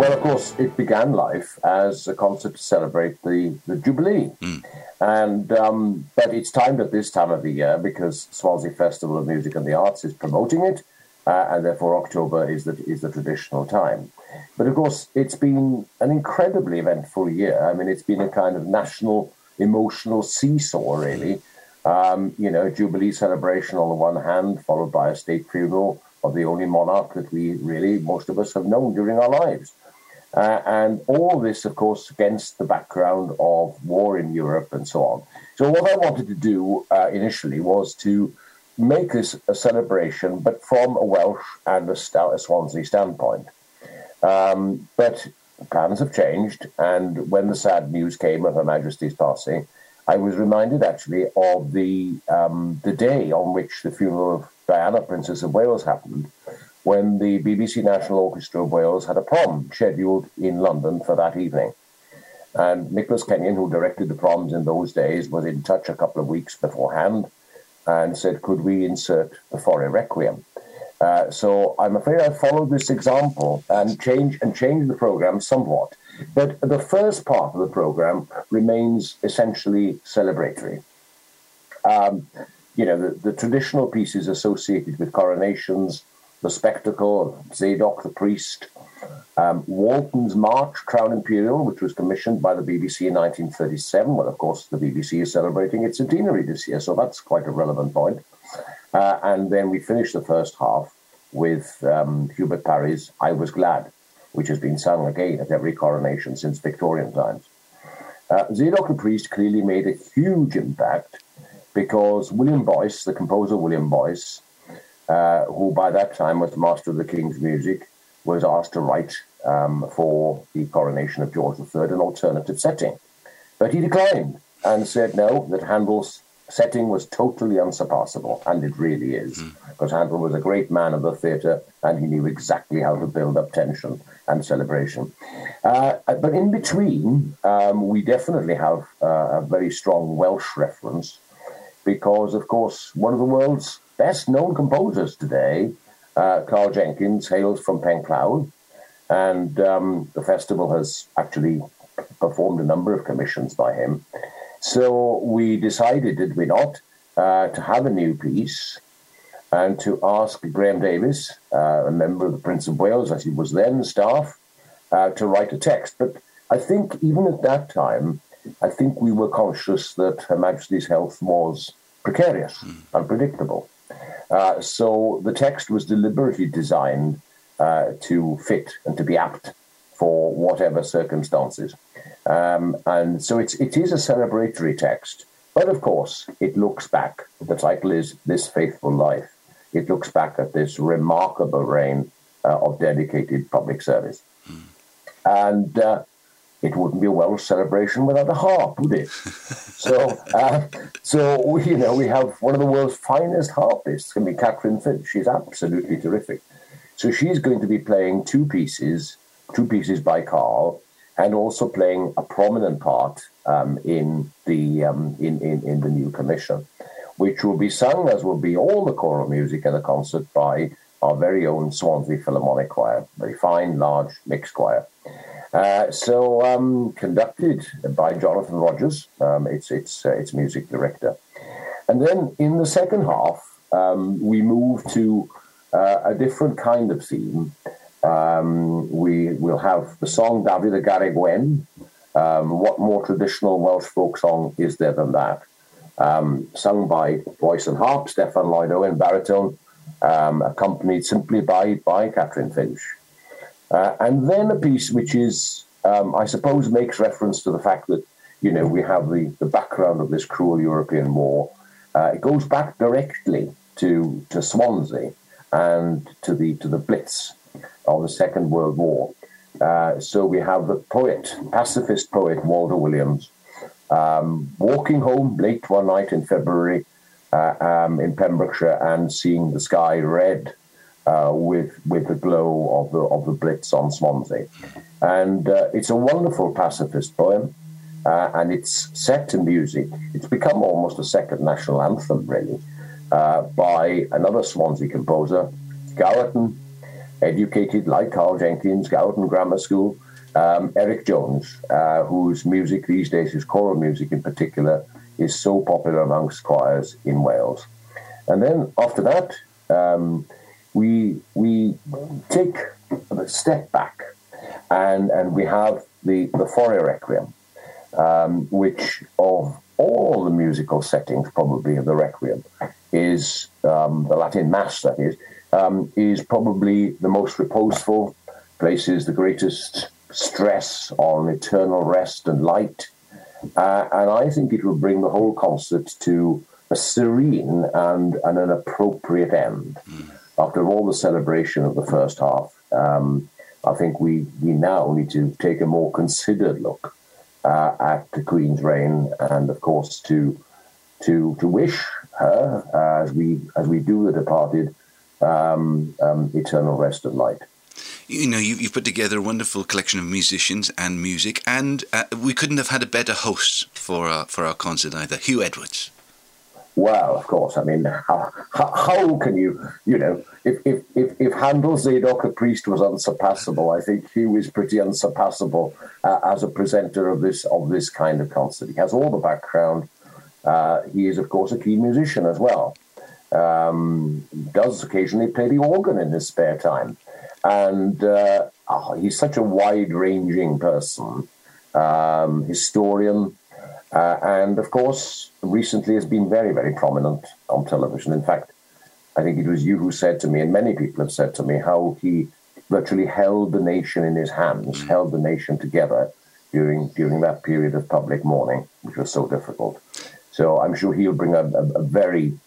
Well, of course, it began life as a concert to celebrate the, the Jubilee. Mm. And um, but it's timed at this time of the year because Swansea Festival of Music and the Arts is promoting it, uh, and therefore October is the is the traditional time. But of course, it's been an incredibly eventful year. I mean, it's been a kind of national emotional seesaw, really. Um, you know, Jubilee celebration on the one hand, followed by a state funeral of the only monarch that we really, most of us, have known during our lives. Uh, and all this, of course, against the background of war in Europe and so on. So, what I wanted to do uh, initially was to make this a celebration, but from a Welsh and a, a Swansea standpoint. Um, but plans have changed, and when the sad news came of Her Majesty's passing, I was reminded actually of the um, the day on which the funeral of Diana, Princess of Wales, happened, when the BBC National Orchestra of Wales had a prom scheduled in London for that evening. And Nicholas Kenyon, who directed the proms in those days, was in touch a couple of weeks beforehand and said, Could we insert the Fauré Requiem? Uh, so I'm afraid I followed this example and change and changed the program somewhat. But the first part of the program remains essentially celebratory. Um, you know, the, the traditional pieces associated with coronations, the spectacle of Zadok the priest, um, Walton's March, Crown Imperial, which was commissioned by the BBC in 1937. Well, of course, the BBC is celebrating its centenary this year, so that's quite a relevant point. Uh, and then we finish the first half with um, Hubert Parry's I Was Glad, which has been sung again at every coronation since Victorian times. Uh, Zadok the Priest clearly made a huge impact because William Boyce, the composer William Boyce, uh, who by that time was master of the King's music, was asked to write um, for the coronation of George III an alternative setting. But he declined and said no, that Handel's setting was totally unsurpassable, and it really is, mm. because Handel was a great man of the theatre and he knew exactly how to build up tension and celebration. Uh, but in between, um, we definitely have uh, a very strong Welsh reference, because, of course, one of the world's best known composers today, uh, Karl Jenkins, hails from Penclawdd, and um, the festival has actually performed a number of commissions by him. So we decided, did we not, uh, to have a new piece and to ask Graham Davies, uh, a member of the Prince of Wales, as he was then, staff, uh, to write a text. But I think even at that time, I think we were conscious that Her Majesty's health was precarious, mm. unpredictable. Uh, so the text was deliberately designed uh, to fit and to be apt for whatever circumstances. Um, and so it's, it is a celebratory text. But of course, it looks back. The title is This Faithful Life. It looks back at this remarkable reign uh, of dedicated public service. Mm. And uh, it wouldn't be a Welsh celebration without a harp, would it? so, uh, so you know, we have one of the world's finest harpists, can be Catrin Finch. She's absolutely terrific. So she's going to be playing two pieces, two pieces by Karl, and also playing a prominent part um, in the um, in, in in the new commission, which will be sung, as will be all the choral music in the concert by our very own Swansea Philharmonic Choir, very fine, large mixed choir. Uh, so um, conducted by Jonathan Rogers, um, it's its uh, its music director, and then in the second half um, we move to uh, a different kind of theme. Um, we will have the song Dafydd y Garreg Wen. Um, what more traditional Welsh folk song is there than that? Um, sung by voice and harp, Steffan Lloyd Owen, baritone, accompanied simply by by Catrin Finch. Uh, and then a piece which is, um, I suppose, makes reference to the fact that, you know, we have the, the background of this cruel European war. Uh, it goes back directly to, to Swansea and to the, to the Blitz of the Second World War. Uh, so we have the poet, pacifist poet Waldo Williams, um, walking home late one night in February uh, um, in Pembrokeshire and seeing the sky red uh, with with the glow of the of the Blitz on Swansea, and uh, it's a wonderful pacifist poem, uh, and it's set to music. It's become almost a second national anthem, really, uh, by another Swansea composer, Gowerton, educated like Karl Jenkins, Gowerton Grammar School, um, Eric Jones, uh, whose music these days, his choral music in particular, is so popular amongst choirs in Wales. And then after that, um, we we take a step back, and and we have the the Fauré Requiem, um, which of all the musical settings, probably of the Requiem, is um, the Latin Mass. That is um, is probably the most reposeful, places the greatest stress on eternal rest and light. Uh, and I think it will bring the whole concert to a serene and, and an appropriate end. Mm. After all the celebration of the first half, um, I think we, we now need to take a more considered look uh, at the Queen's reign and, of course, to to to wish her uh, as we as we do the departed um, um, eternal rest and light you know, you, have put together a wonderful collection of musicians and music, and uh, we couldn't have had a better host for our, for our concert either. Huw Edwards. Well, of course. I mean, how, how can you, you know, if, if, if, if Handel Zadok, a priest, was unsurpassable, I think he is pretty unsurpassable uh, as a presenter of this of this kind of concert. He has all the background. Uh, he is, of course, a keen musician as well. Um, does occasionally play the organ in his spare time and uh, oh, he's such a wide-ranging person, um, historian, uh, and of course, recently has been very, very prominent on television. In fact, I think it was you who said to me, and many people have said to me, how he virtually held the nation in his hands, mm. held the nation together during during that period of public mourning, which was so difficult. So I'm sure he'll bring a, a, a very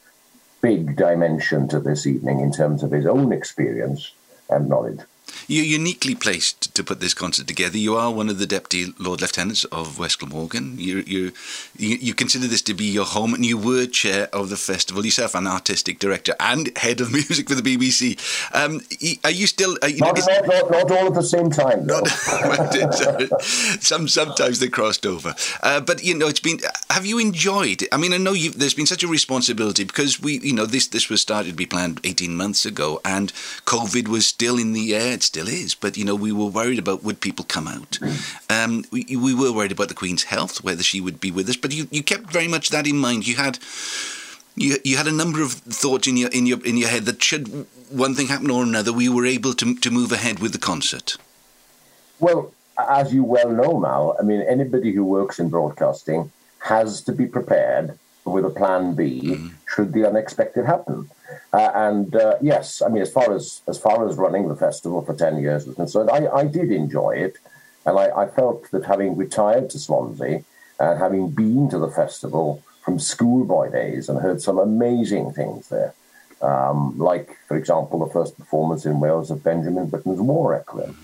big dimension to this evening in terms of his own experience and knowledge. You're uniquely placed to put this concert together. You are one of the deputy Lord Lieutenants of West Glamorgan. You, you, you consider this to be your home, and you were chair of the festival yourself, an artistic director and head of music for the BBC. Um, are you still? Are you, not, not, not, not, all at the same time. Not, some sometimes they crossed over, uh, but you know it's been. Have you enjoyed? I mean, I know there's been such a responsibility because we, you know, this this was started to be planned 18 months ago, and COVID was still in the air. It's still is, but you know, we were worried about would people come out. Um, we, we were worried about the Queen's health, whether she would be with us, but you, you kept very much that in mind. You had you you had a number of thoughts in your in your in your head that should one thing happen or another, we were able to to move ahead with the concert. Well, as you well know, Mal, I mean, anybody who works in broadcasting has to be prepared with a plan B mm. should the unexpected happen. Uh, and uh, yes, I mean, as far as as far as running the festival for ten years was concerned, I, I did enjoy it, and I, I, felt that having retired to Swansea and having been to the festival from schoolboy days and heard some amazing things there, um, like for example the first performance in Wales of Benjamin Britten's War Requiem,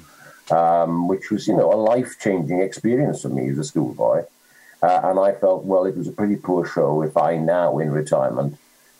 um, which was you know a life changing experience for me as a schoolboy. Uh, and I felt, well, it was a pretty poor show if I now, in retirement,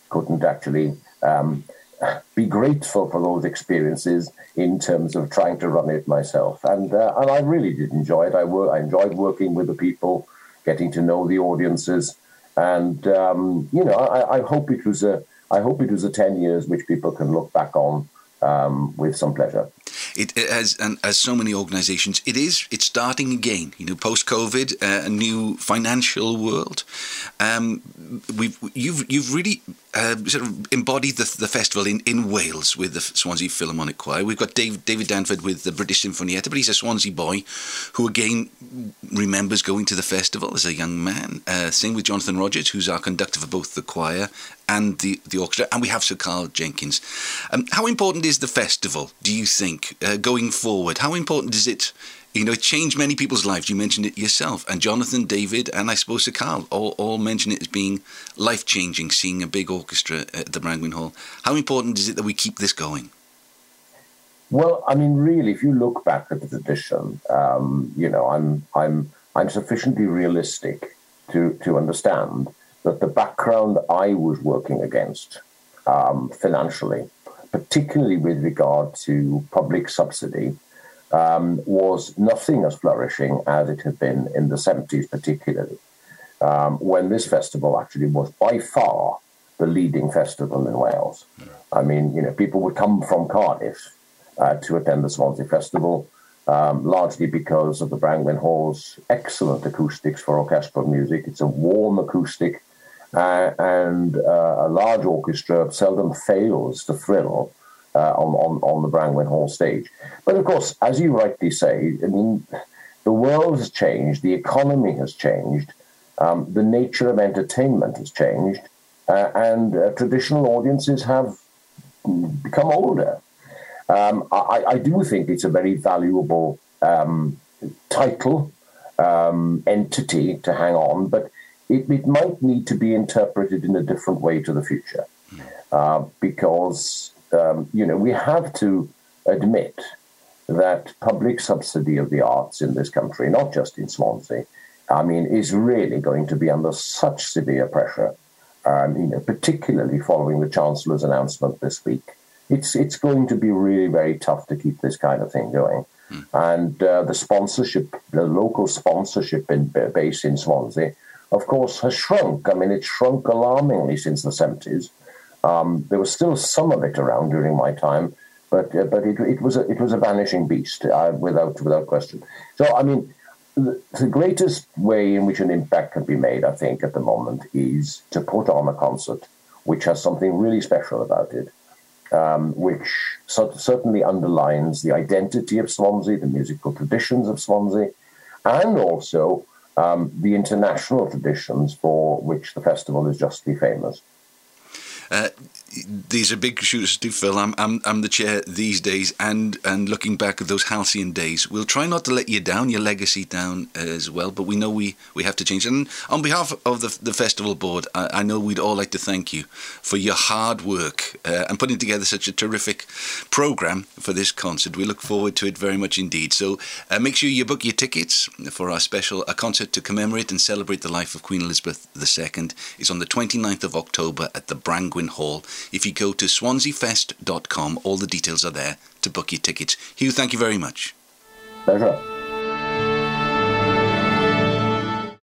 couldn't actually um, be grateful for those experiences in terms of trying to run it myself. And uh, and I really did enjoy it. I, I enjoyed working with the people, getting to know the audiences, and um, you know, I, I, hope it was a I hope it was a ten years which people can look back on um, with some pleasure. It, it has, and as so many organisations, it is. It's starting again. You know, post COVID, uh, a new financial world. Um, we've you've you've really uh, sort of embodied the, the festival in, in Wales with the Swansea Philharmonic Choir. We've got Dave, David Danford with the British Sinfonietta, but he's a Swansea boy who again remembers going to the festival as a young man. Uh, same with Jonathan Rogers, who's our conductor for both the choir and the, the orchestra, and we have Sir Karl Jenkins. Um, how important is the festival, do you think, uh, going forward? How important is it you know, it changed many people's lives. You mentioned it yourself. And Jonathan, David, and I suppose Sir Karl all, all mention it as being life changing, seeing a big orchestra at the Brangwyn Hall. How important is it that we keep this going? Well, I mean, really, if you look back at the tradition, um, you know, I'm, I'm, I'm sufficiently realistic to, to understand that the background I was working against um, financially, particularly with regard to public subsidy, um, was nothing as flourishing as it had been in the 70s, particularly, um, when this festival actually was by far the leading festival in Wales. I mean, you know, people would come from Cardiff uh, to attend the Swansea Festival, um, largely because of the Brangwyn Hall's excellent acoustics for orchestral music. It's a warm acoustic, uh, and uh, a large orchestra seldom fails to thrill uh, on, on, on the Brangwyn Hall stage. But of course, as you rightly say, I mean, the world has changed, the economy has changed, um, the nature of entertainment has changed, uh, and uh, traditional audiences have become older. Um, I, I, do think it's a very valuable um, title, um, entity to hang on, but it, it, might need to be interpreted in a different way to the future. Uh, because, um, you know, we have to admit that public subsidy of the arts in this country, not just in Swansea, I mean, is really going to be under such severe pressure, um, you know, particularly following the Chancellor's announcement this week. It's it's going to be really very tough to keep this kind of thing going. Mm. And uh, the sponsorship, the local sponsorship in, base in Swansea, of course, has shrunk. I mean, it shrunk alarmingly since the 70s. Um, there was still some of it around during my time, but uh, but it, it was a, it was a vanishing beast uh, without without question. So I mean, the, the, greatest way in which an impact can be made, I think, at the moment, is to put on a concert which has something really special about it, um, which so, certainly underlines the identity of Swansea, the musical traditions of Swansea, and also um, the international traditions for which the festival is justly famous. Uh, these are big shoes to fill. I'm, I'm, I'm the chair these days, and, and looking back at those halcyon days, we'll try not to let you down, your legacy down as well. But we know we, we have to change. And on behalf of the, the festival board, I, I know we'd all like to thank you for your hard work uh, and putting together such a terrific program for this concert. We look forward to it very much indeed. So uh, make sure you book your tickets for our special a concert to commemorate and celebrate the life of Queen Elizabeth II. It's on the 29th of October at the Brangwyn Hall. If you go to swanseafest.com, all the details are there to book your tickets. Hugh, thank you very much. Pleasure.